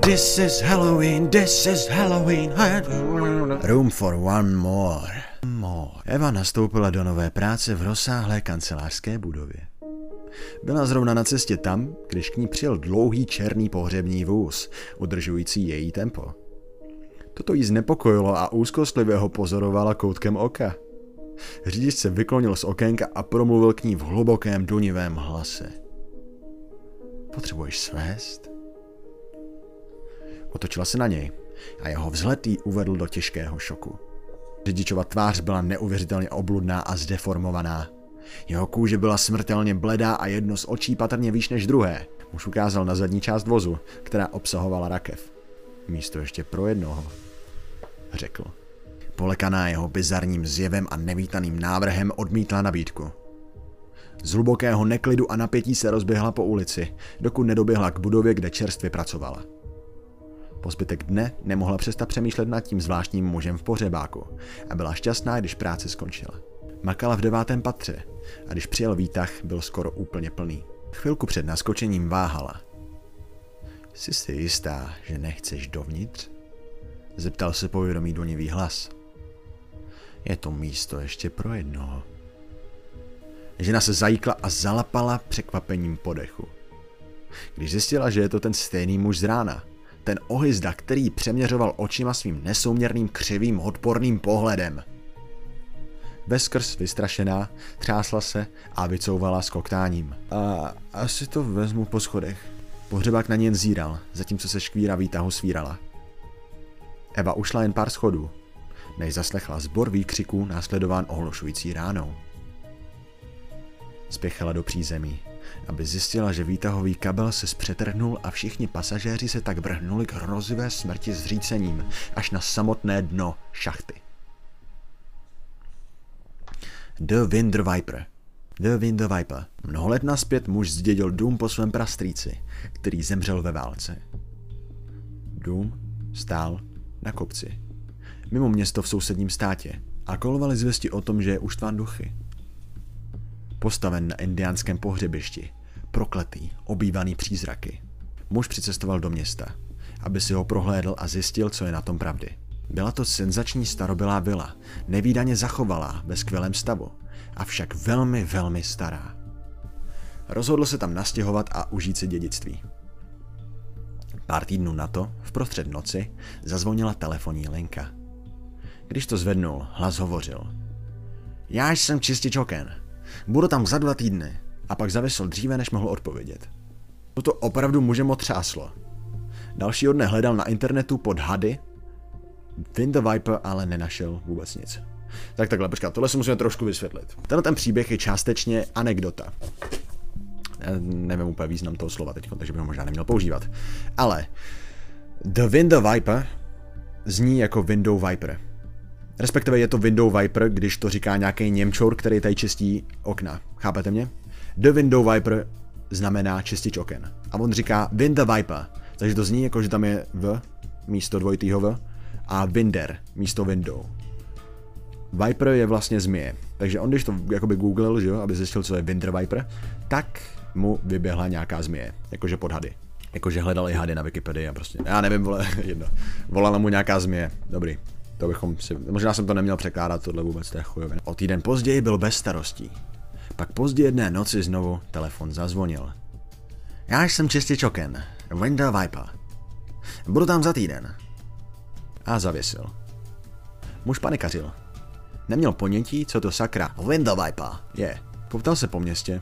This is Halloween, this is Halloween. Room for one more. more. Eva nastoupila do nové práce v rozsáhlé kancelářské budově. Byla zrovna na cestě tam, když k ní přijel dlouhý černý pohřební vůz, udržující její tempo. Toto jí znepokojilo a úzkostlivě ho pozorovala koutkem oka. Řidič se vyklonil z okénka a promluvil k ní v hlubokém dunivém hlase. Potřebuješ svést? Otočila se na něj a jeho vzhled jí uvedl do těžkého šoku. Řidičova tvář byla neuvěřitelně obludná a zdeformovaná. Jeho kůže byla smrtelně bledá a jedno z očí patrně výš než druhé. Muž ukázal na zadní část vozu, která obsahovala rakev. Místo ještě pro jednoho, řekl. Polekaná jeho bizarním zjevem a nevítaným návrhem odmítla nabídku. Z hlubokého neklidu a napětí se rozběhla po ulici, dokud nedoběhla k budově, kde čerstvě pracovala. Po zbytek dne nemohla přestat přemýšlet nad tím zvláštním mužem v pohřebáku a byla šťastná, když práce skončila. Makala v devátém patře a když přijel výtah, byl skoro úplně plný. Chvilku před naskočením váhala. Jsi si jistá, že nechceš dovnitř? Zeptal se povědomý donivý hlas. Je to místo ještě pro jednoho. Žena se zajíkla a zalapala překvapením podechu. Když zjistila, že je to ten stejný muž z rána, ten ohyzda, který přeměřoval očima svým nesouměrným křivým odporným pohledem. Veskrz vystrašená, třásla se a vycouvala s koktáním. A asi to vezmu po schodech. Pohřebák na něj zíral, zatímco se škvíra výtahu svírala. Eva ušla jen pár schodů, než zaslechla zbor výkřiků následován ohlošující ránou. Spěchala do přízemí, aby zjistila, že výtahový kabel se zpřetrhnul a všichni pasažéři se tak vrhnuli k hrozivé smrti zřícením až na samotné dno šachty. The Wind Viper The Wind Viper. Mnoho let naspět muž zdědil dům po svém prastrýci, který zemřel ve válce. Dům stál na kopci. Mimo město v sousedním státě a kolovali zvěsti o tom, že je uštván duchy. Postaven na indiánském pohřebišti, prokletý, obývaný přízraky. Muž přicestoval do města, aby si ho prohlédl a zjistil, co je na tom pravdy. Byla to senzační starobylá vila, nevýdaně zachovalá, ve skvělém stavu, avšak velmi, velmi stará. Rozhodl se tam nastěhovat a užít si dědictví. Pár týdnů na to, v prostřed noci, zazvonila telefonní linka. Když to zvednul, hlas hovořil. Já jsem čistič oken. Budu tam za dva týdny. A pak zavisl dříve, než mohl odpovědět. Toto opravdu mužem otřáslo. Dalšího dne hledal na internetu pod hady. Wind the Viper ale nenašel vůbec nic. Tak takhle, počkat, tohle si musíme trošku vysvětlit. Tenhle ten příběh je částečně anekdota. Já nevím úplně význam toho slova teď, takže bych ho možná neměl používat. Ale The Window Viper zní jako Window Viper. Respektive je to Window Viper, když to říká nějaký Němčour, který tady čistí okna. Chápete mě? The Window Viper znamená čistič oken. A on říká Window Viper, takže to zní jako, že tam je V místo dvojitýho V a Winder místo window. Viper je vlastně zmije. Takže on, když to jakoby googlil, že jo, aby zjistil, co je Winter Viper, tak mu vyběhla nějaká zmije, jakože pod hady. Jakože hledali hady na Wikipedii a prostě, já nevím, vole, jedno. Volala mu nějaká zmije, dobrý. To bychom si, možná jsem to neměl překládat, tohle vůbec, to je. O týden později byl bez starostí. Pak později jedné noci znovu telefon zazvonil. Já jsem čistě čoken, Winter Viper. Budu tam za týden. A zavěsil. Muž panikařil. Neměl ponětí, co to sakra Winter Viper je. Poptal se po městě,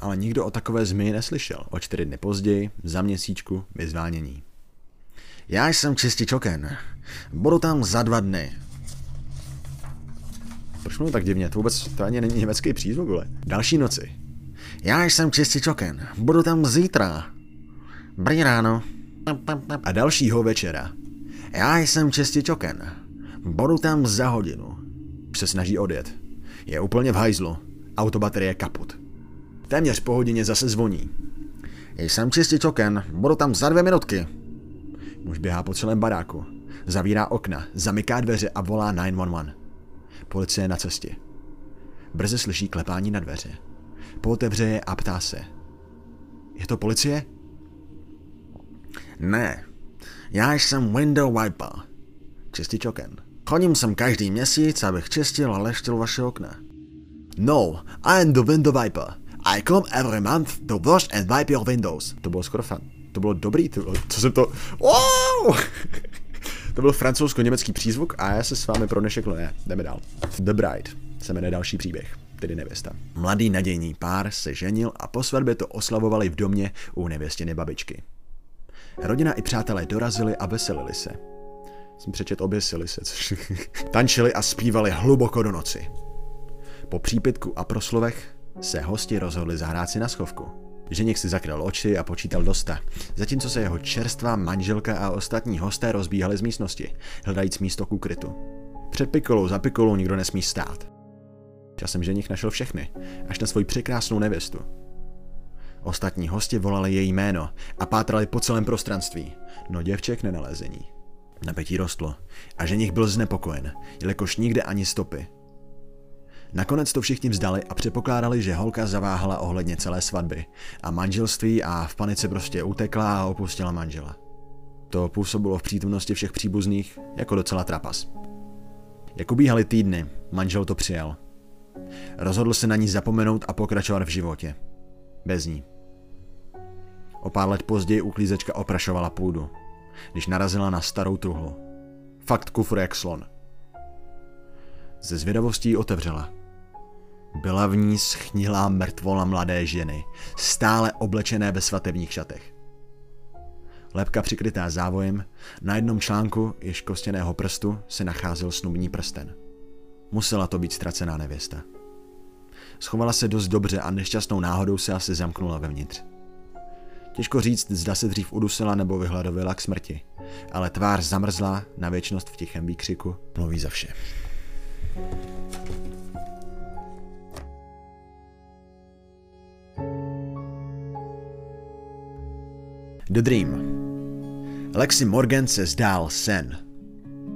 ale nikdo o takové zmiji neslyšel. O čtyři dny později, za měsíčku, vyzvánění. Já jsem čistě čoken. Budu tam za dva dny. Proč mluvím tak divně? To vůbec to ani není německý přízvuk, vole. Další noci. Já jsem čistě čoken. Budu tam zítra. Brý ráno. A dalšího večera. Já jsem čistě čoken. Budu tam za hodinu. Se snaží odjet. Je úplně v hajzlu. Autobaterie kaput. Téměř po hodině zase zvoní. Jsem čistě čoken. Budu tam za dvě minutky. Muž běhá po celém baráku. Zavírá okna, zamyká dveře a volá 911. Policie je na cestě. Brzy slyší klepání na dveře. Pootevře je a ptá se. Je to policie? Ne, já jsem window wiper. Čistič oken. Chodím sem každý měsíc, abych čistil a leštil vaše okna. No, I am the window wiper. I come every month to wash and wipe your windows. To bylo skoro fan. To bylo dobrý, to bylo, co jsem to... Wow! to byl francouzsko-německý přízvuk a já se s vámi pro dnešek ne, jdeme dál. The Bride se jmenuje další příběh, tedy nevěsta. Mladý nadějný pár se ženil a po svatbě to oslavovali v domě u nevěstěny babičky. Rodina i přátelé dorazili a veselili se. Jsem přečet oběsili se, což... Tančili a zpívali hluboko do noci. Po přípitku a proslovech se hosti rozhodli zahrát si na schovku. Ženich si zakryl oči a počítal dosta, zatímco se jeho čerstvá manželka a ostatní hosté rozbíhali z místnosti, hledajíc místo k úkrytu. Před pikolou za pikolou nikdo nesmí stát. Časem ženich našel všechny, až na svoji překrásnou nevěstu. Ostatní hosti volali její jméno a pátrali po celém prostranství, no děvček nenalezení. Napětí rostlo a ženich byl znepokojen, jelikož nikde ani stopy. Nakonec to všichni vzdali a předpokládali, že holka zaváhala ohledně celé svatby a manželství a v panice prostě utekla a opustila manžela. To působilo v přítomnosti všech příbuzných jako docela trapas. Jak ubíhaly týdny, manžel to přijal. Rozhodl se na ní zapomenout a pokračovat v životě. Bez ní. O pár let později uklízečka oprašovala půdu, když narazila na starou truhlu. Fakt kufr jak slon. Ze zvědavostí otevřela. Byla v ní schnilá mrtvola mladé ženy, stále oblečené ve svatebních šatech. Lepka přikrytá závojem, na jednom článku jež kostěného prstu se nacházel snubní prsten. Musela to být ztracená nevěsta. Schovala se dost dobře a nešťastnou náhodou se asi zamknula vevnitř. Těžko říct, zda se dřív udusila nebo vyhladovila k smrti, ale tvář zamrzlá na věčnost v tichém výkřiku mluví za vše. The Dream Lexi Morgan se zdál sen.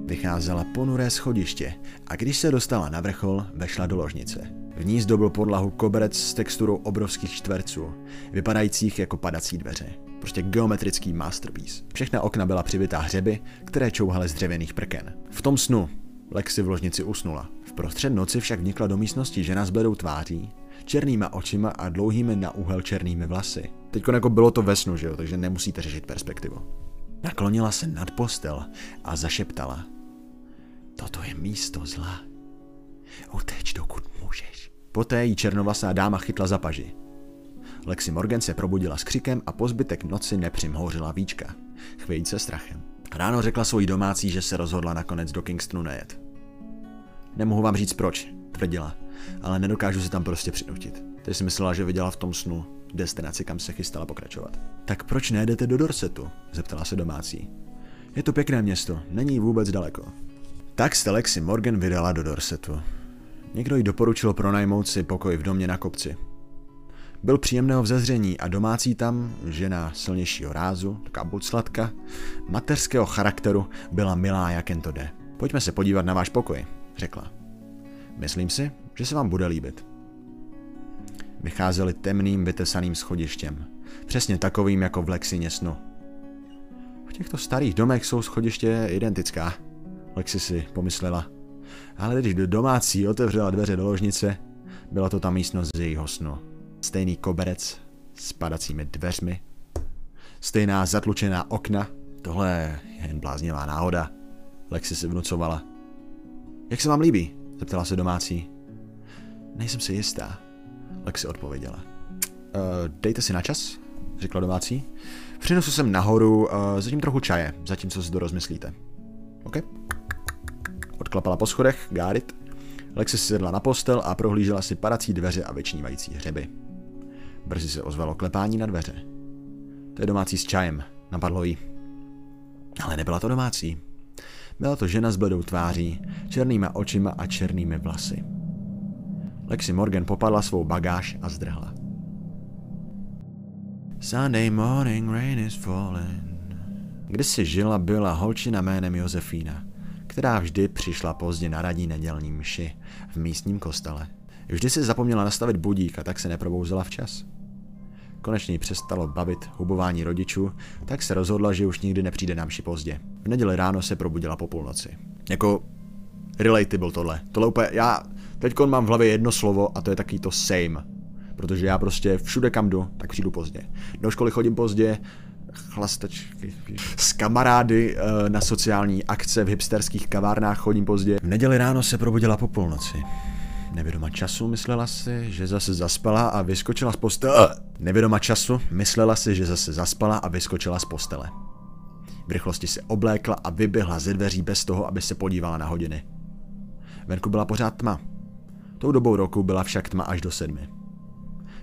Vycházela ponuré schodiště a když se dostala na vrchol, vešla do ložnice. V ní zdobil podlahu koberec s texturou obrovských čtverců, vypadajících jako padací dveře. Prostě geometrický masterpiece. Všechna okna byla přivitá hřeby, které čouhaly z dřevěných prken. V tom snu Lexi v ložnici usnula. V prostřed noci však vnikla do místnosti žena s bledou tváří, černýma očima a dlouhými na úhel černými vlasy. Teď jako bylo to ve snu, že jo, takže nemusíte řešit perspektivu. Naklonila se nad postel a zašeptala. Toto je místo zla. Uteč, dokud můžeš. Poté jí černovlasá dáma chytla za paži. Lexi Morgan se probudila s křikem a po zbytek noci nepřimhouřila víčka, chvějíc se strachem. Ráno řekla svojí domácí, že se rozhodla nakonec do Kingstonu nejet. Nemohu vám říct proč, tvrdila, ale nedokážu se tam prostě přinutit. Ty si myslela, že viděla v tom snu destinaci, kam se chystala pokračovat. Tak proč nejdete do Dorsetu? zeptala se domácí. Je to pěkné město, není vůbec daleko. Tak jste Lexi Morgan vydala do Dorsetu. Někdo jí doporučil pronajmout si pokoj v domě na kopci. Byl příjemného vzezření a domácí tam, žena silnějšího rázu, taková buclatka, mateřského charakteru, byla milá, jak jen to jde. Pojďme se podívat na váš pokoj, řekla. Myslím si, že se vám bude líbit. Vycházeli temným vytesaným schodištěm, přesně takovým jako v Lexině snu. V těchto starých domech jsou schodiště identická, Lexi si pomyslela. Ale když do domácí otevřela dveře do ložnice, byla to ta místnost z jejího snu. Stejný koberec s padacími dveřmi, stejná zatlučená okna, tohle je jen bláznivá náhoda. Lexi si vnucovala. Jak se vám líbí? zeptala se domácí. Nejsem si jistá, Lexi odpověděla. Uh, dejte si na čas, řekla domácí. Přinesu sem nahoru uh, zatím trochu čaje, zatímco si to rozmyslíte. OK? Odklapala po schodech, gárit. Lexi si sedla na postel a prohlížela si padací dveře a vyčnívající hřeby. Brzy se ozvalo klepání na dveře. To je domácí s čajem, napadlo jí. Ale nebyla to domácí. Byla to žena s bledou tváří, černýma očima a černými vlasy. Lexi Morgan popadla svou bagáž a zdrhla. Sunday morning rain is falling. Kdysi žila byla holčina jménem Josefína, která vždy přišla pozdě na radí nedělní mši v místním kostele. Vždy si zapomněla nastavit budík a tak se neprobouzela včas. konečně jí přestalo bavit hubování rodičů, tak se rozhodla, že už nikdy nepřijde na mši pozdě. V neděli ráno se probudila po půlnoci. Jako relatable tohle. Tohle úplně, já teď mám v hlavě jedno slovo a to je taky to same. Protože já prostě všude kam jdu, tak přijdu pozdě. Do školy chodím pozdě, chlastačky. S kamarády eh, na sociální akce v hipsterských kavárnách chodím pozdě. V neděli ráno se probudila po půlnoci. Nevědoma času myslela si, že zase zaspala a vyskočila z postele. Nevědoma času myslela si, že zase zaspala a vyskočila z postele. V rychlosti se oblékla a vyběhla ze dveří bez toho, aby se podívala na hodiny. Venku byla pořád tma. Tou dobou roku byla však tma až do sedmi.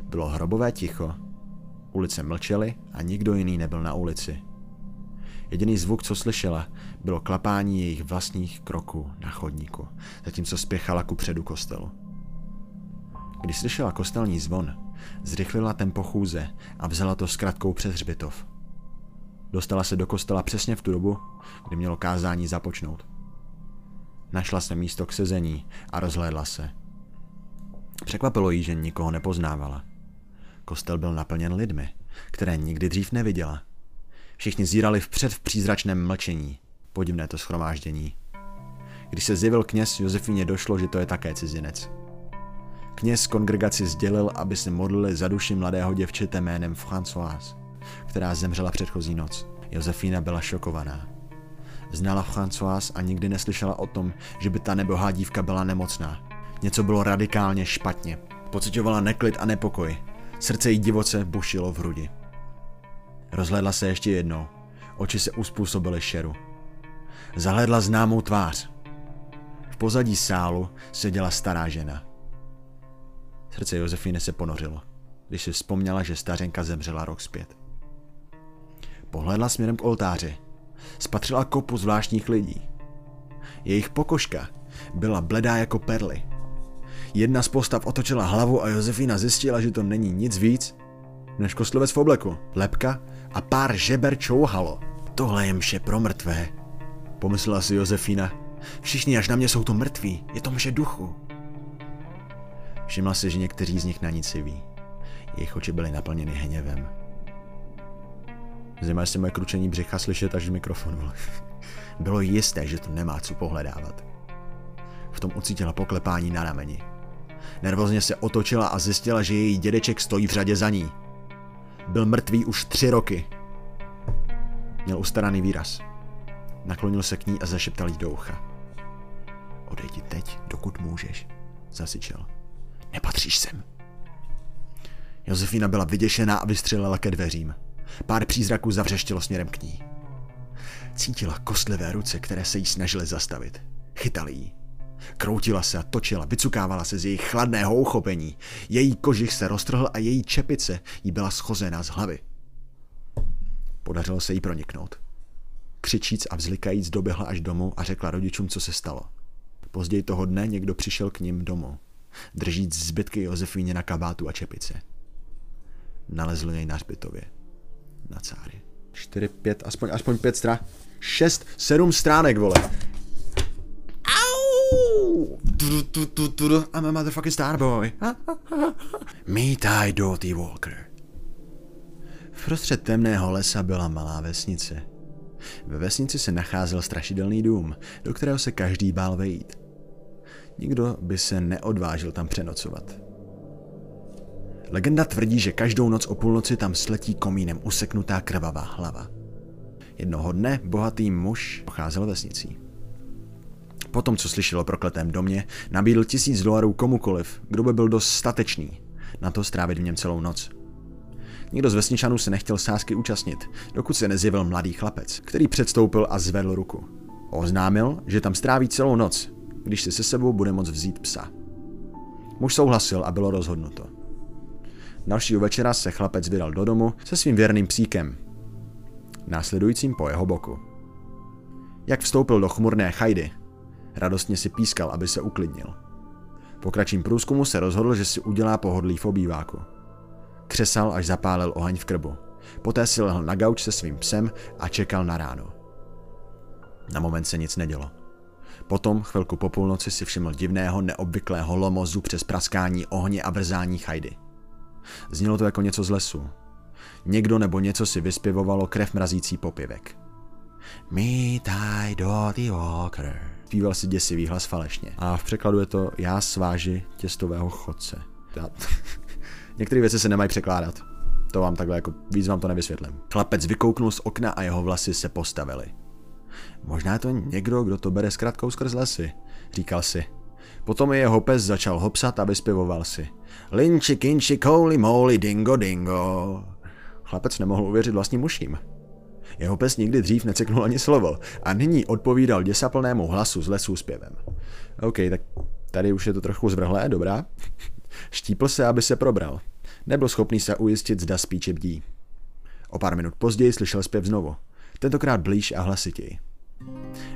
Bylo hrobové ticho, ulice mlčely a nikdo jiný nebyl na ulici. Jediný zvuk, co slyšela, bylo klapání jejich vlastních kroků na chodníku, zatímco spěchala ku předu kostelu. Když slyšela kostelní zvon, zrychlila tempo chůze a vzala to zkratkou přes hřbitov. Dostala se do kostela přesně v tu dobu, kdy mělo kázání započnout. Našla se místo k sezení a rozhlédla se. Překvapilo jí, že nikoho nepoznávala. Kostel byl naplněn lidmi, které nikdy dřív neviděla. Všichni zírali vpřed v přízračném mlčení. Podivné to schromáždění. Když se zjevil kněz, Josefíně došlo, že to je také cizinec. Kněz kongregaci sdělil, aby se modlili za duši mladého děvčete jménem Françoise, která zemřela předchozí noc. Josefína byla šokovaná. Znala Françoise a nikdy neslyšela o tom, že by ta nebohá dívka byla nemocná. Něco bylo radikálně špatně. Pocitovala neklid a nepokoj. Srdce jí divoce bušilo v hrudi. Rozhledla se ještě jednou. Oči se uspůsobily šeru. Zahledla známou tvář. V pozadí sálu seděla stará žena. Srdce Josefíny se ponořilo, když si vzpomněla, že stařenka zemřela rok zpět. Pohledla směrem k oltáři. Spatřila kopu zvláštních lidí. Jejich pokožka byla bledá jako perly. Jedna z postav otočila hlavu a Josefína zjistila, že to není nic víc než kostlivec v obleku, lepka a pár žeber čouhalo. Tohle je mše pro mrtvé, pomyslela si Josefína. Všichni až na mě jsou to mrtví, je to mše duchu. Všimla si, že někteří z nich na nic ví. Jejich oči byly naplněny hněvem. Zima si moje kručení břicha slyšet až z mikrofonu. Bylo jisté, že to nemá co pohledávat. V tom ucítila poklepání na rameni. Nervozně se otočila a zjistila, že její dědeček stojí v řadě za ní. Byl mrtvý už tři roky. Měl ustaraný výraz. Naklonil se k ní a zašeptal jí do ucha. Odejdi teď, dokud můžeš, zasyčel. Nepatříš sem. Josefína byla vyděšená a vystřelila ke dveřím. Pár přízraků zavřeštilo směrem k ní. Cítila kostlivé ruce, které se jí snažily zastavit. Chytali jí. Kroutila se a točila, vycukávala se z jejich chladného uchopení. Její kožich se roztrhl a její čepice jí byla schozená z hlavy. Podařilo se jí proniknout. Křičíc a vzlikajíc doběhla až domů a řekla rodičům, co se stalo. Později toho dne někdo přišel k ním domů, držíc zbytky Josefíně na kabátu a čepice. Nalezl jej na hřbitově. Na cáry. Čtyři, pět, aspoň, aspoň pět strán. Šest, sedm stránek, vole. I'm a motherfucking starboy. I Dorothy Walker. V prostřed temného lesa byla malá vesnice. Ve vesnici se nacházel strašidelný dům, do kterého se každý bál vejít. Nikdo by se neodvážil tam přenocovat. Legenda tvrdí, že každou noc o půlnoci tam sletí komínem useknutá krvavá hlava. Jednoho dne bohatý muž pocházel vesnicí. Potom, co slyšel o prokletém domě, nabídl tisíc dolarů komukoliv, kdo by byl dost statečný, na to strávit v něm celou noc. Nikdo z vesničanů se nechtěl sázky účastnit, dokud se nezjevil mladý chlapec, který předstoupil a zvedl ruku. Oznámil, že tam stráví celou noc, když si se sebou bude moct vzít psa. Muž souhlasil a bylo rozhodnuto. Dalšího večera se chlapec vydal do domu se svým věrným psíkem, následujícím po jeho boku. Jak vstoupil do chmurné chajdy, Radostně si pískal, aby se uklidnil. Po kratším průzkumu se rozhodl, že si udělá pohodlí v obýváku. Křesal, až zapálil oheň v krbu. Poté si lehl na gauč se svým psem a čekal na ráno. Na moment se nic nedělo. Potom, chvilku po půlnoci, si všiml divného, neobvyklého lomozu přes praskání ohně a vrzání chajdy. Znělo to jako něco z lesu, Někdo nebo něco si vyspěvovalo krev mrazící popivek. Mítaj Doty Walker. Zpíval si děsivý hlas falešně. A v překladu je to já sváži těstového chodce. Já... Některé věci se nemají překládat. To vám takhle jako víc vám to nevysvětlím. Chlapec vykouknul z okna a jeho vlasy se postavily. Možná je to někdo, kdo to bere s krátkou skrz lesy, říkal si. Potom je jeho pes začal hopsat a vyspěvoval si. Linči, kinči, kouli, mouli, dingo, dingo. Chlapec nemohl uvěřit vlastním uším. Jeho pes nikdy dřív neceknul ani slovo a nyní odpovídal děsaplnému hlasu s lesů zpěvem. OK, tak tady už je to trochu zvrhlé, dobrá. Štípl se, aby se probral. Nebyl schopný se ujistit, zda spíče bdí. O pár minut později slyšel zpěv znovu. Tentokrát blíž a hlasitěji.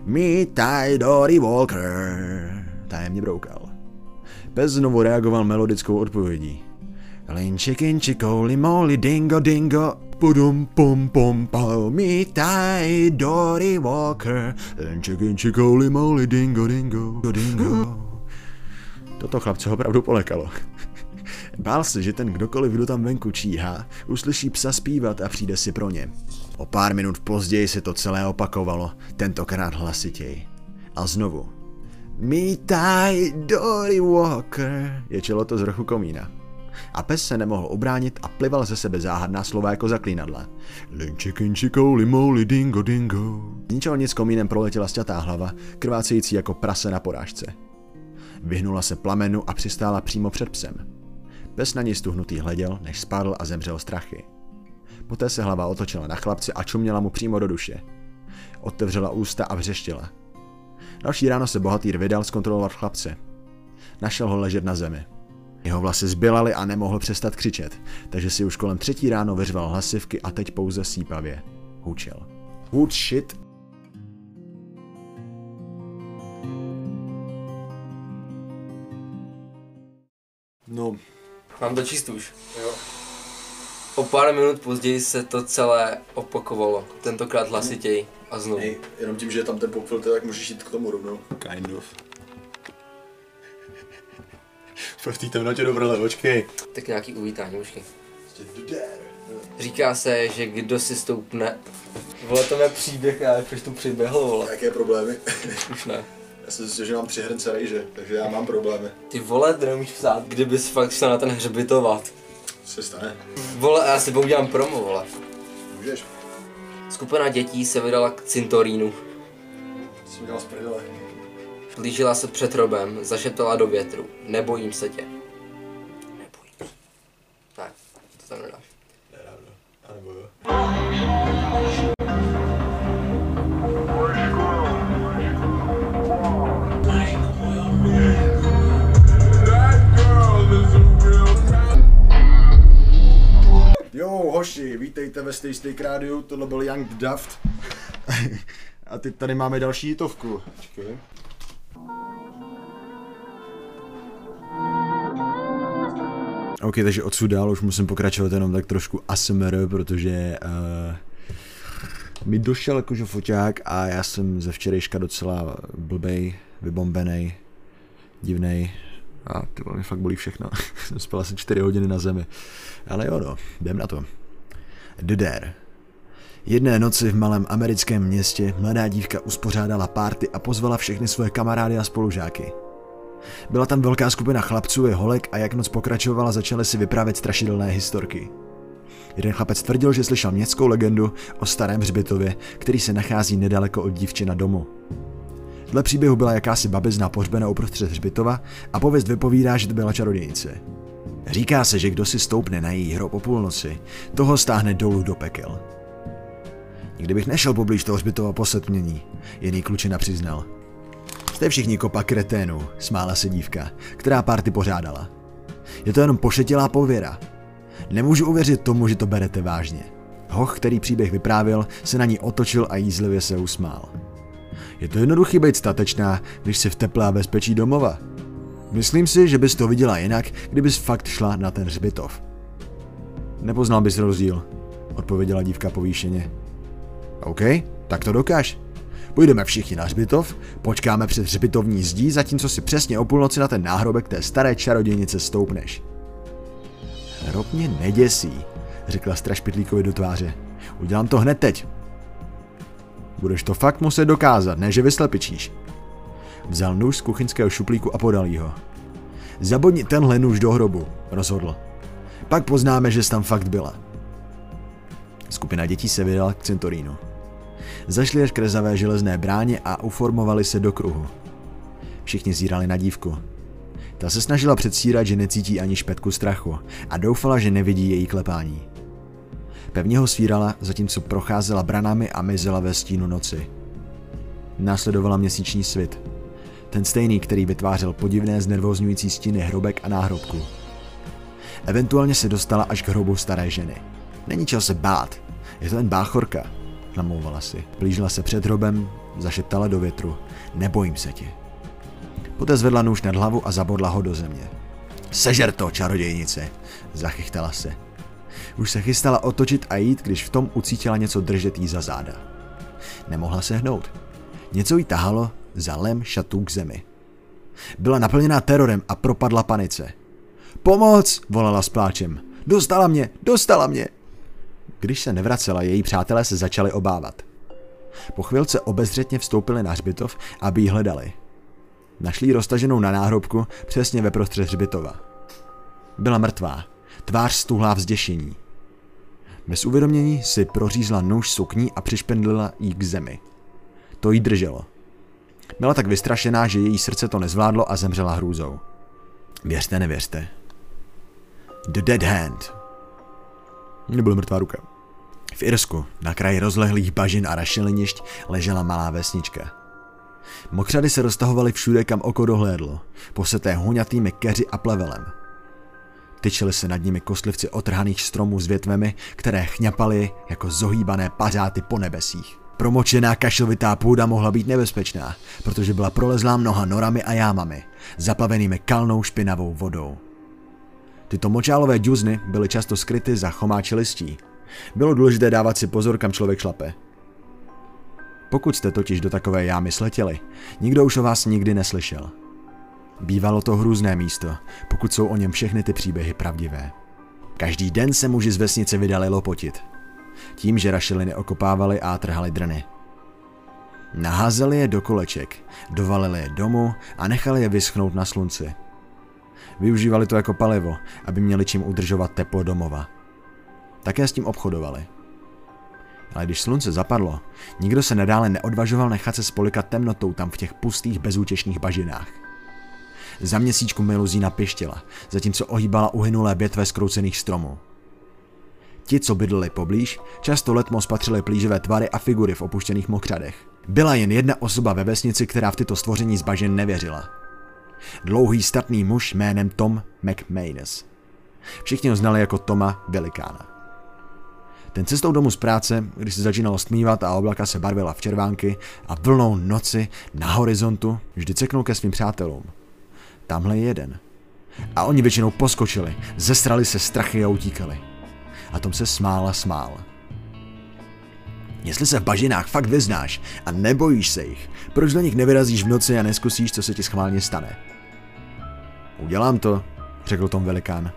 Mítaj Dory Walker. Tajemně broukal. Pes znovu reagoval melodickou odpovědí. Linči, kinči, kouli, moli, dingo, dingo. Pudum, pum, pum, pum, mítaj Dory Walker. Linči, kinči, kouli, moli, dingo, dingo, dingo. Toto chlapce opravdu polekalo. Bál se, že ten kdokoliv, kdo tam venku číhá, uslyší psa zpívat a přijde si pro ně. O pár minut později se to celé opakovalo, tentokrát hlasitěji. A znovu. Mítaj Dory Walker, ječelo to z vrchu komína. A pes se nemohl obránit a plival ze sebe záhadná slova jako zaklínadla. Dingo, dingo. Ničeho nic komínem proletěla sťatá hlava, krvácející jako prase na porážce. Vyhnula se plamenu a přistála přímo před psem. Pes na něj stuhnutý hleděl, než spadl a zemřel strachy. Poté se hlava otočila na chlapce a čuměla mu přímo do duše. Otevřela ústa a vřeštila. Další ráno se bohatý vydal zkontrolovat chlapce. Našel ho ležet na zemi. Jeho vlasy zbylaly a nemohl přestat křičet, takže si už kolem třetí ráno vyřval hlasivky a teď pouze sípavě hučel. Wood shit. No, Mám to číst už. jo. O pár minut později se to celé opakovalo, tentokrát hlasitěji a znovu. Hej, jenom tím, že je tam ten popfilter, tak můžeš jít k tomu rovnou. Kind of. V té temnotě dobré, počkej. Tak nějaký uvítání, počkej. Říká se, že kdo si stoupne... Vole, to je příběh, já už tu přiběhl, vole. Jaké problémy? Už ne. Já jsem zjistil, že mám tři hrnce rejže, takže já mám problémy. Ty vole, ty nemůžeš psát, kdybys fakt šel na ten hřbitovat. Co se stane? Vole, já si udělám promo, vole. Můžeš? Skupina dětí se vydala k cintorínu. Co jsem udělal z prdele? Blížila se před robem, zašeptala do větru. Nebojím se tě. Nebojím se. Tak, to tam nedáš. A nebo jo. Jo, hoši, vítejte ve Stay Steak Radio, tohle byl Young Daft. A teď tady máme další hitovku. Počkej. OK, takže odsud dál už musím pokračovat jenom tak trošku ASMR, protože uh, mi došel jakože foťák a já jsem ze včerejška docela blbej, vybombený, divnej a ty mě fakt bolí všechno. jsem spal asi 4 hodiny na zemi. Ale jo no, jdem na to. Dare. Jedné noci v malém americkém městě mladá dívka uspořádala párty a pozvala všechny svoje kamarády a spolužáky. Byla tam velká skupina chlapců i holek a jak noc pokračovala, začaly si vyprávět strašidelné historky. Jeden chlapec tvrdil, že slyšel městskou legendu o starém hřbitově, který se nachází nedaleko od dívčina domu. Dle příběhu byla jakási babizna pohřbena uprostřed hřbitova a pověst vypovídá, že to byla čarodějnice. Říká se, že kdo si stoupne na její hrob o půlnoci, toho stáhne dolů do pekel. Nikdy bych nešel poblíž toho hřbitova po jiný klučina přiznal. Jste všichni kopa kreténů, smála se dívka, která párty pořádala. Je to jenom pošetilá pověra. Nemůžu uvěřit tomu, že to berete vážně. Hoch, který příběh vyprávěl, se na ní otočil a jízlivě se usmál. Je to jednoduchý být statečná, když si v teplé a bezpečí domova. Myslím si, že bys to viděla jinak, kdybys fakt šla na ten hřbitov. Nepoznal bys rozdíl, odpověděla dívka povýšeně. OK, tak to dokáž. Půjdeme všichni na hřbitov, počkáme před hřbitovní zdí, zatímco si přesně o půlnoci na ten náhrobek té staré čarodějnice stoupneš. Hrob mě neděsí, řekla strašpitlíkovi do tváře. Udělám to hned teď. Budeš to fakt muset dokázat, ne že vyslepičíš. Vzal nůž z kuchyňského šuplíku a podal jí ho. Zabodni tenhle nůž do hrobu, rozhodl. Pak poznáme, že jsi tam fakt byla. Skupina dětí se vydala k cintorínu. Zašli až k rezavé železné bráně a uformovali se do kruhu. Všichni zírali na dívku. Ta se snažila předstírat, že necítí ani špetku strachu a doufala, že nevidí její klepání. Pevně ho svírala, zatímco procházela branami a mizela ve stínu noci. Následovala měsíční svit. Ten stejný, který vytvářel podivné znervozňující stíny hrobek a náhrobků. Eventuálně se dostala až k hrobu staré ženy. Není čeho se bát, je to jen báchorka, namlouvala si. Plížila se před hrobem, zašeptala do větru. Nebojím se tě. Poté zvedla nůž nad hlavu a zabodla ho do země. Sežer to, čarodějnice, zachychtala se. Už se chystala otočit a jít, když v tom ucítila něco držet jí za záda. Nemohla se hnout. Něco jí tahalo za lem šatů k zemi. Byla naplněná terorem a propadla panice. Pomoc, volala s pláčem. Dostala mě, dostala mě. Když se nevracela, její přátelé se začali obávat. Po chvilce obezřetně vstoupili na hřbitov, aby ji hledali. Našli ji roztaženou na náhrobku přesně ve prostřed hřbitova. Byla mrtvá, tvář stuhlá vzděšení. Bez uvědomění si prořízla nůž sukní a přišpendlila jí k zemi. To jí drželo. Byla tak vystrašená, že její srdce to nezvládlo a zemřela hrůzou. Věřte, nevěřte. The Dead Hand. Nebyla mrtvá ruka. V Irsku, na kraji rozlehlých bažin a rašelinišť, ležela malá vesnička. Mokřady se roztahovaly všude, kam oko dohlédlo, poseté huňatými keři a plevelem. Tyčili se nad nimi kostlivci otrhaných stromů s větvemi, které chňapaly jako zohýbané pařáty po nebesích. Promočená kašovitá půda mohla být nebezpečná, protože byla prolezlá mnoha norami a jámami, zaplavenými kalnou špinavou vodou. Tyto močálové džuzny byly často skryty za chomáči listí. Bylo důležité dávat si pozor, kam člověk šlape. Pokud jste totiž do takové jámy sletěli, nikdo už o vás nikdy neslyšel. Bývalo to hrůzné místo, pokud jsou o něm všechny ty příběhy pravdivé. Každý den se muži z vesnice vydali lopotit. Tím, že rašeliny okopávali a trhali drny. Naházeli je do koleček, dovalili je domů a nechali je vyschnout na slunci. Využívali to jako palivo, aby měli čím udržovat teplo domova. Také s tím obchodovali. Ale když slunce zapadlo, nikdo se nadále neodvažoval nechat se spolikat temnotou tam v těch pustých bezútěšných bažinách. Za měsíčku miluzína pištěla, zatímco ohýbala uhynulé větve skroucených stromů. Ti, co bydleli poblíž, často letmo spatřili plíživé tvary a figury v opuštěných mokřadech. Byla jen jedna osoba ve vesnici, která v tyto stvoření z bažin nevěřila. Dlouhý statný muž jménem Tom McManus. Všichni ho znali jako Toma Velikána. Ten cestou domů z práce, když se začínalo stmívat a oblaka se barvila v červánky a vlnou noci na horizontu, vždy ceknul ke svým přátelům. Tamhle je jeden. A oni většinou poskočili, zestrali se strachy a utíkali. A Tom se smál a smál. Jestli se v bažinách fakt vyznáš a nebojíš se jich, proč do nich nevyrazíš v noci a neskusíš, co se ti schválně stane? Udělám to, řekl Tom Velikán.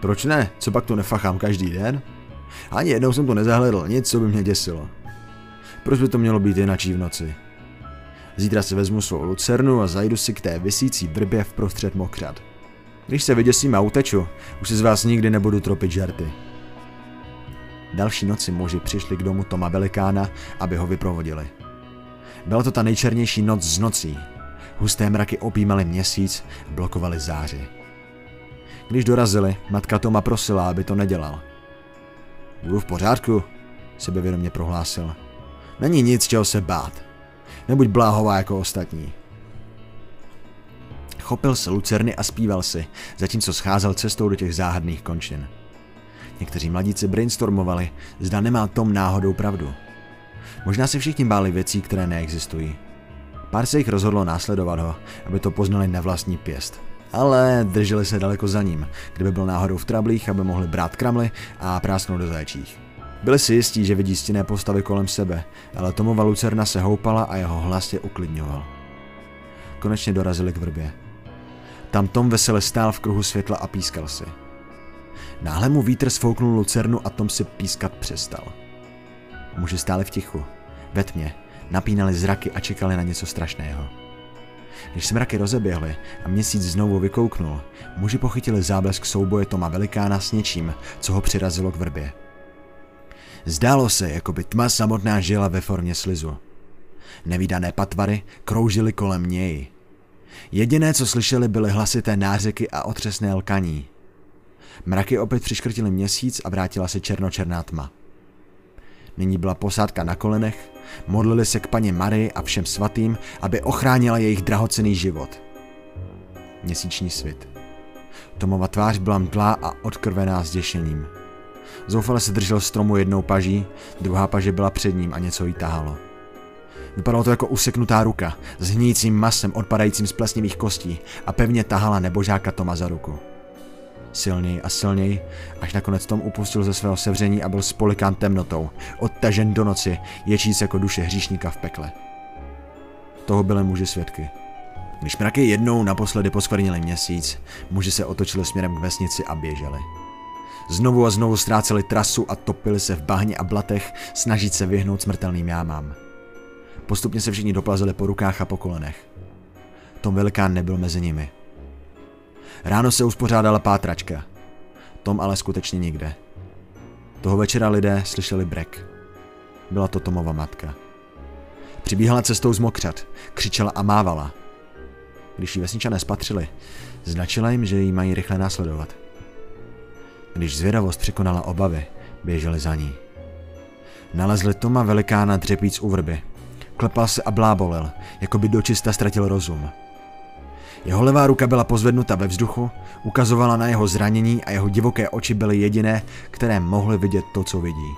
Proč ne? Co pak tu nefachám každý den? Ani jednou jsem to nezahledl, nic, co by mě děsilo. Proč by to mělo být jinačí v noci? Zítra si vezmu svou lucernu a zajdu si k té vysící vrbě v prostřed mokřad. Když se vyděsím a uteču, už si z vás nikdy nebudu tropit žarty. Další noci muži přišli k domu Toma Velikána, aby ho vyprovodili. Byla to ta nejčernější noc z nocí. Husté mraky opímaly měsíc, blokovali záři. Když dorazili, matka Toma prosila, aby to nedělal. Budu v pořádku, sebevědomě prohlásil. Není nic, čeho se bát. Nebuď bláhová jako ostatní. Chopil se lucerny a zpíval si, zatímco scházel cestou do těch záhadných končin. Někteří mladíci brainstormovali, zda nemá Tom náhodou pravdu. Možná se všichni báli věcí, které neexistují. Pár se jich rozhodlo následovat ho, aby to poznali na vlastní pěst. Ale drželi se daleko za ním, kdyby byl náhodou v trablích, aby mohli brát kramly a prásknout do zajčích. Byli si jistí, že vidí stěné postavy kolem sebe, ale Tomova lucerna se houpala a jeho hlas je uklidňoval. Konečně dorazili k vrbě. Tam Tom vesele stál v kruhu světla a pískal si. Náhle mu vítr sfouknul lucernu a Tom si pískat přestal. Muži stáli v tichu, ve tmě, napínali zraky a čekali na něco strašného. Když se mraky rozeběhly a měsíc znovu vykouknul, muži pochytili záblesk souboje Toma Velikána s něčím, co ho přirazilo k vrbě. Zdálo se, jako by tma samotná žila ve formě slizu. Nevýdané patvary kroužily kolem něj. Jediné, co slyšeli, byly hlasité nářeky a otřesné lkaní. Mraky opět přiškrtili měsíc a vrátila se černočerná tma. Nyní byla posádka na kolenech, modlili se k paně Marii a všem svatým, aby ochránila jejich drahocený život. Měsíční svit. Tomova tvář byla mdlá a odkrvená zděšením. Zoufale se držel stromu jednou paží, druhá paže byla před ním a něco jí tahalo. Vypadalo to jako useknutá ruka, s hníjícím masem odpadajícím z plesnivých kostí a pevně tahala nebožáka Toma za ruku. Silněji a silněji, až nakonec Tom upustil ze svého sevření a byl spolikán temnotou, odtažen do noci, ječíc jako duše hříšníka v pekle. Toho byly muži svědky. Když mraky jednou naposledy poskvrnili měsíc, muži se otočili směrem k vesnici a běželi. Znovu a znovu ztráceli trasu a topili se v bahně a blatech, snažit se vyhnout smrtelným jámám. Postupně se všichni doplazili po rukách a po kolenech. Tom velikán nebyl mezi nimi. Ráno se uspořádala pátračka. Tom ale skutečně nikde. Toho večera lidé slyšeli brek. Byla to Tomova matka. Přibíhala cestou z mokřat, křičela a mávala. Když ji vesničané spatřili, značila jim, že ji mají rychle následovat. Když zvědavost překonala obavy, běželi za ní. Nalezli Toma velikána dřepíc u vrby. Klepal se a blábolil, jako by dočista ztratil rozum. Jeho levá ruka byla pozvednuta ve vzduchu, ukazovala na jeho zranění a jeho divoké oči byly jediné, které mohly vidět to, co vidí.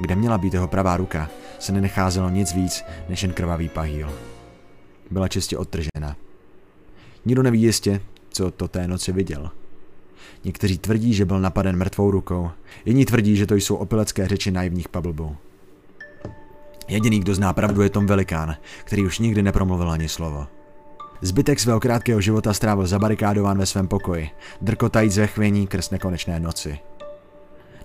Kde měla být jeho pravá ruka, se nenecházelo nic víc než jen krvavý pahýl. Byla čistě odtržena. Nikdo neví jistě, co to té noci viděl. Někteří tvrdí, že byl napaden mrtvou rukou, jiní tvrdí, že to jsou opilecké řeči naivních pablbů. Jediný, kdo zná pravdu, je Tom Velikán, který už nikdy nepromluvil ani slovo. Zbytek svého krátkého života strávil zabarikádován ve svém pokoji, drkotajíc ve chvění krz nekonečné noci.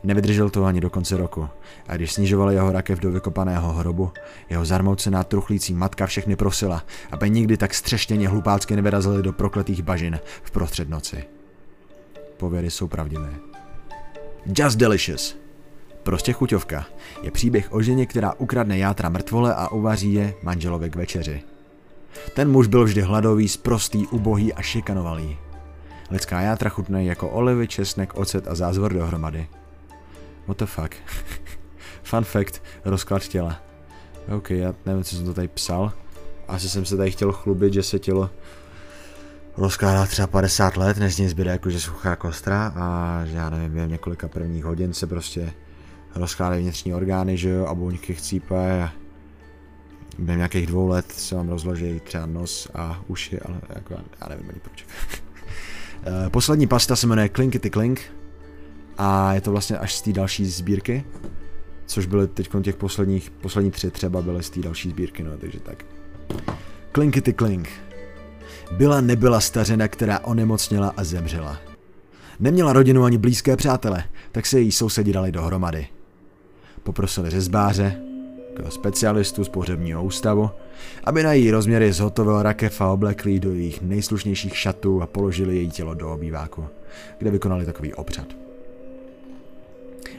Nevydržel to ani do konce roku a když snižovali jeho rakev do vykopaného hrobu, jeho zarmoucená truchlící matka všechny prosila, aby nikdy tak střeštěně hlupácky nevyrazili do prokletých bažin v prostřed noci. Pověry jsou pravdivé. Just Delicious Prostě chuťovka je příběh o ženě, která ukradne játra mrtvole a uvaří je manželovi k večeři. Ten muž byl vždy hladový, sprostý, ubohý a šikanovalý. Lidská játra chutnají jako olivy, česnek, ocet a zázvor dohromady. What the fuck? Fun fact, rozklad těla. OK, já nevím, co jsem to tady psal. Asi jsem se tady chtěl chlubit, že se tělo rozkládá třeba 50 let, než z něj zbyde jakože suchá kostra a že já nevím, během několika prvních hodin se prostě rozkládají vnitřní orgány, že jo, a buňky chcípají a během nějakých dvou let se vám rozloží třeba nos a uši, ale jako já nevím ani proč. Eh, poslední pasta se jmenuje Clinkety Clink a je to vlastně až z té další sbírky, což byly teď těch posledních, poslední tři třeba byly z té další sbírky, no takže tak. Clinkety Clink. Byla nebyla stařena, která onemocněla a zemřela. Neměla rodinu ani blízké přátele, tak se její sousedi dali dohromady. Poprosili řezbáře, specialistů z pohřebního ústavu, aby na její rozměry zhotovil rakev a do jejich nejslušnějších šatů a položili její tělo do obýváku, kde vykonali takový obřad.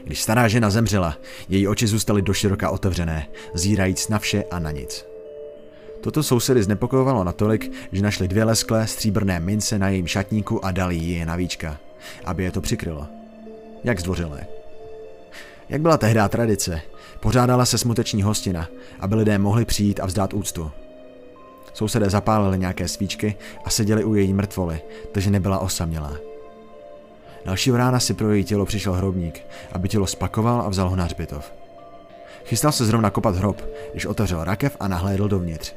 Když stará žena zemřela, její oči zůstaly doširoka otevřené, zírajíc na vše a na nic. Toto sousedy znepokojovalo natolik, že našli dvě lesklé stříbrné mince na jejím šatníku a dali ji je na víčka, aby je to přikrylo. Jak zdvořilé. Jak byla tehdy tradice, pořádala se smuteční hostina, aby lidé mohli přijít a vzdát úctu. Sousedé zapálili nějaké svíčky a seděli u její mrtvoly, takže nebyla osamělá. Dalšího rána si pro její tělo přišel hrobník, aby tělo spakoval a vzal ho na hřbitov. Chystal se zrovna kopat hrob, když otevřel rakev a nahlédl dovnitř.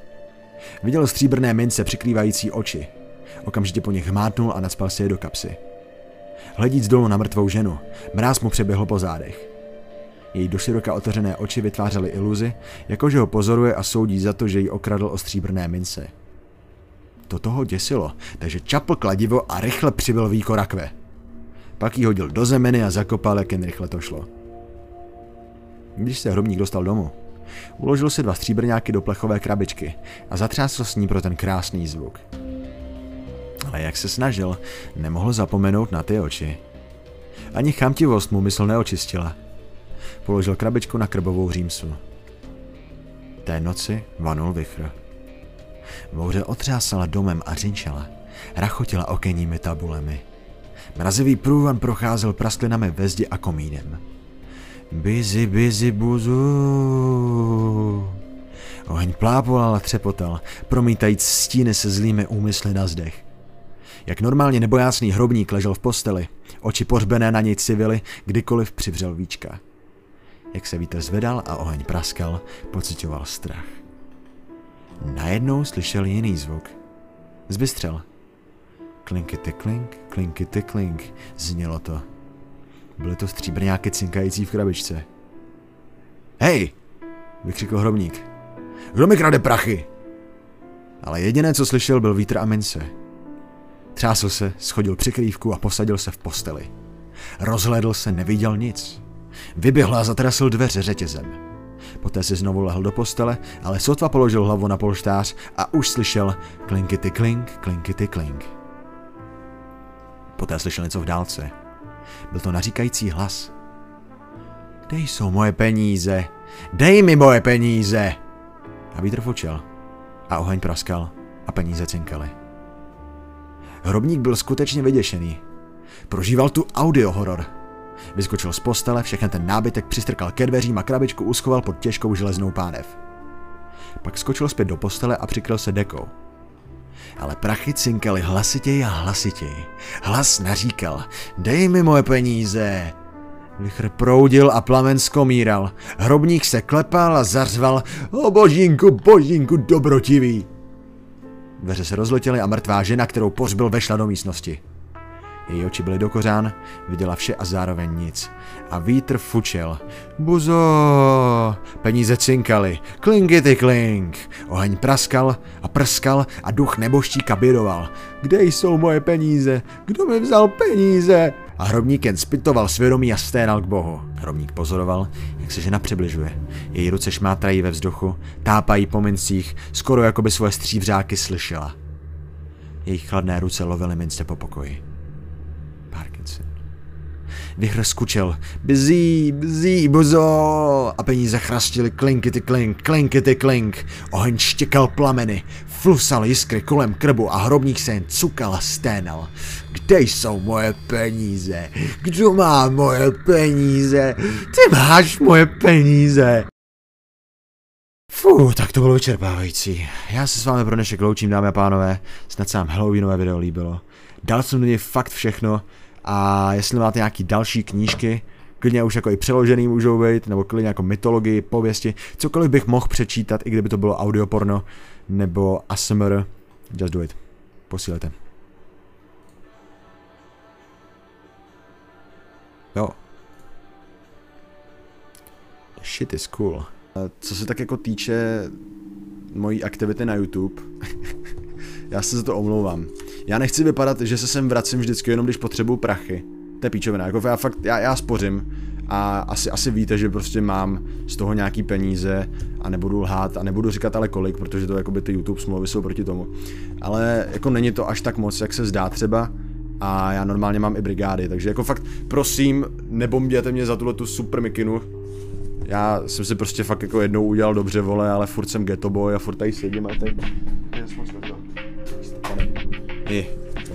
Viděl stříbrné mince přikrývající oči. Okamžitě po nich hmátnul a nadspal si je do kapsy. Hledíc dolů na mrtvou ženu, mráz mu přeběhl po zádech. Její doširoka otevřené oči vytvářely iluzi, jakože ho pozoruje a soudí za to, že ji okradl o stříbrné mince. To toho děsilo, takže čapl kladivo a rychle přibyl víko rakve. Pak ji hodil do zemeny a zakopal, jak jen rychle to šlo. Když se hrobník dostal domů, uložil si dva stříbrňáky do plechové krabičky a zatřásl s ní pro ten krásný zvuk. Ale jak se snažil, nemohl zapomenout na ty oči. Ani chamtivost mu mysl neočistila. Položil krabičku na krbovou římsu. Té noci vanul vichr. Bouře otřásala domem a řinčela. Rachotila okenními tabulemi. Mrazivý průvan procházel prasklinami ve zdi a komínem. Bizi, bizi, buzu. Oheň plápolal a třepotal, promítajíc stíny se zlými úmysly na zdech. Jak normálně nebojásný hrobník ležel v posteli, oči pořbené na něj civily, kdykoliv přivřel víčka. Jak se vítr zvedal a oheň praskal, pocitoval strach. Najednou slyšel jiný zvuk. Zbystřel. Klinkity klink, klinkity klink, znělo to. Byly to stříbrňáky cinkající v krabičce. Hej! vykřikl hrobník. Kdo mi krade prachy? Ale jediné, co slyšel, byl vítr a mince. Třásl se, schodil přikrývku a posadil se v posteli. Rozhlédl se, neviděl nic. Vyběhl a zatrasil dveře řetězem. Poté si znovu lehl do postele, ale sotva položil hlavu na polštář a už slyšel klinkity klink, klinkity klink. Poté slyšel něco v dálce. Byl to naříkající hlas. Kde jsou moje peníze? Dej mi moje peníze! A vítr fočil. A oheň praskal. A peníze cinkaly. Hrobník byl skutečně vyděšený. Prožíval tu audio horor. Vyskočil z postele, všechen ten nábytek přistrkal ke dveřím a krabičku uschoval pod těžkou železnou pánev. Pak skočil zpět do postele a přikryl se dekou. Ale prachy cinkaly hlasitěji a hlasitěji. Hlas naříkal, dej mi moje peníze. Vichr proudil a plamen skomíral. Hrobník se klepal a zařval, o božínku, božínku, dobrotivý. Dveře se rozletěly a mrtvá žena, kterou pořbil, vešla do místnosti. Její oči byly do kořán, viděla vše a zároveň nic. A vítr fučil. Buzo! Peníze cinkaly. Klinkity klink. Oheň praskal a prskal a duch neboštíka bidoval. Kde jsou moje peníze? Kdo mi vzal peníze? A hrobník jen spitoval svědomí a sténal k bohu. Hrobník pozoroval, jak se žena přibližuje. Její ruce šmátrají ve vzduchu, tápají po mincích, skoro jako by svoje střívřáky slyšela. Jejich chladné ruce lovily mince po pokoji. Vyhr skučel. Bzí, bzí, buzo! A peníze chrastily klinkity klink, klinkity klink. Oheň štěkal plameny, flusal jiskry kolem krbu a hrobník se jen cukal a sténal. Kde jsou moje peníze? Kdo má moje peníze? Ty máš moje peníze! Fuh, tak to bylo vyčerpávající. Já se s vámi pro dnešek loučím, dámy a pánové. Snad se vám Halloweenové video líbilo. Dal jsem do něj fakt všechno a jestli máte nějaký další knížky, klidně už jako i přeložený můžou být, nebo klidně jako mytologii, pověsti, cokoliv bych mohl přečítat, i kdyby to bylo audioporno, nebo ASMR, just do it. Posílejte. Jo. Shit is cool. Co se tak jako týče mojí aktivity na YouTube, já se za to omlouvám. Já nechci vypadat, že se sem vracím vždycky jenom, když potřebuju prachy. To je píčovina, jako já fakt, já, já spořím a asi, asi víte, že prostě mám z toho nějaký peníze a nebudu lhát a nebudu říkat ale kolik, protože to jako by ty YouTube smlouvy jsou proti tomu. Ale jako není to až tak moc, jak se zdá třeba a já normálně mám i brigády, takže jako fakt prosím, nebomběte mě za tuhle tu super mikinu, já jsem si prostě fakt jako jednou udělal dobře, vole, ale furt jsem ghetto boy a furt tady sedím a tady... I,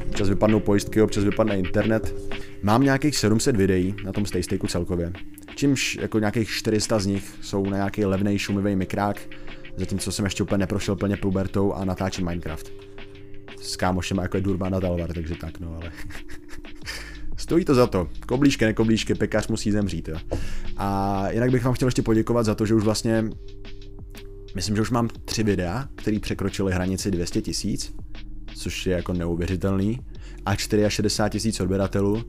občas vypadnou pojistky, občas vypadne internet. Mám nějakých 700 videí na tom Staystayku celkově. Čímž jako nějakých 400 z nich jsou na nějaký levný šumivý mikrák, zatímco jsem ještě úplně neprošel plně pubertou a natáčím Minecraft. S kámošem jako je Durban a Dalvar, takže tak no, ale... Stojí to za to. Koblížky, nekoblížky, pekař musí zemřít. Jo. A jinak bych vám chtěl ještě poděkovat za to, že už vlastně, myslím, že už mám tři videa, které překročily hranici 200 tisíc, což je jako neuvěřitelný, a 64 tisíc odběratelů,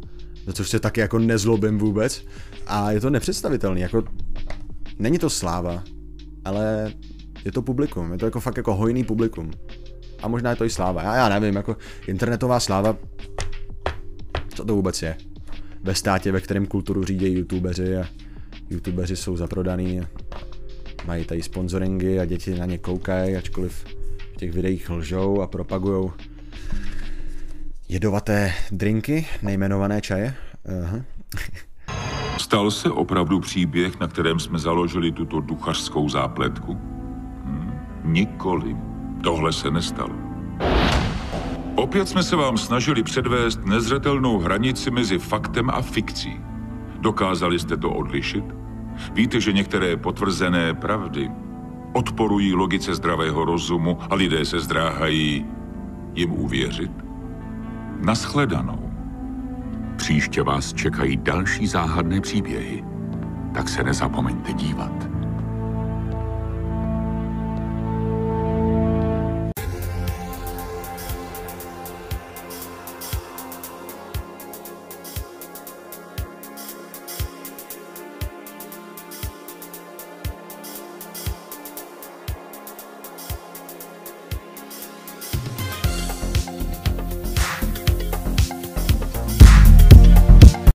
za což se taky jako nezlobím vůbec. A je to nepředstavitelný, jako není to sláva, ale je to publikum, je to jako fakt jako hojný publikum. A možná je to i sláva, já, já nevím, jako internetová sláva co to vůbec je. ve státě, ve kterém kulturu řídí youtubeři a youtubeři jsou zaprodaný a mají tady sponsoringy a děti na ně koukají, ačkoliv těch videích lžou a propagujou jedovaté drinky, nejmenované čaje. Aha. Stal se opravdu příběh, na kterém jsme založili tuto duchařskou zápletku? Hm? Nikoli. Tohle se nestalo. Opět jsme se vám snažili předvést nezřetelnou hranici mezi faktem a fikcí. Dokázali jste to odlišit? Víte, že některé potvrzené pravdy odporují logice zdravého rozumu a lidé se zdráhají jim uvěřit? Naschledanou. Příště vás čekají další záhadné příběhy. Tak se nezapomeňte dívat.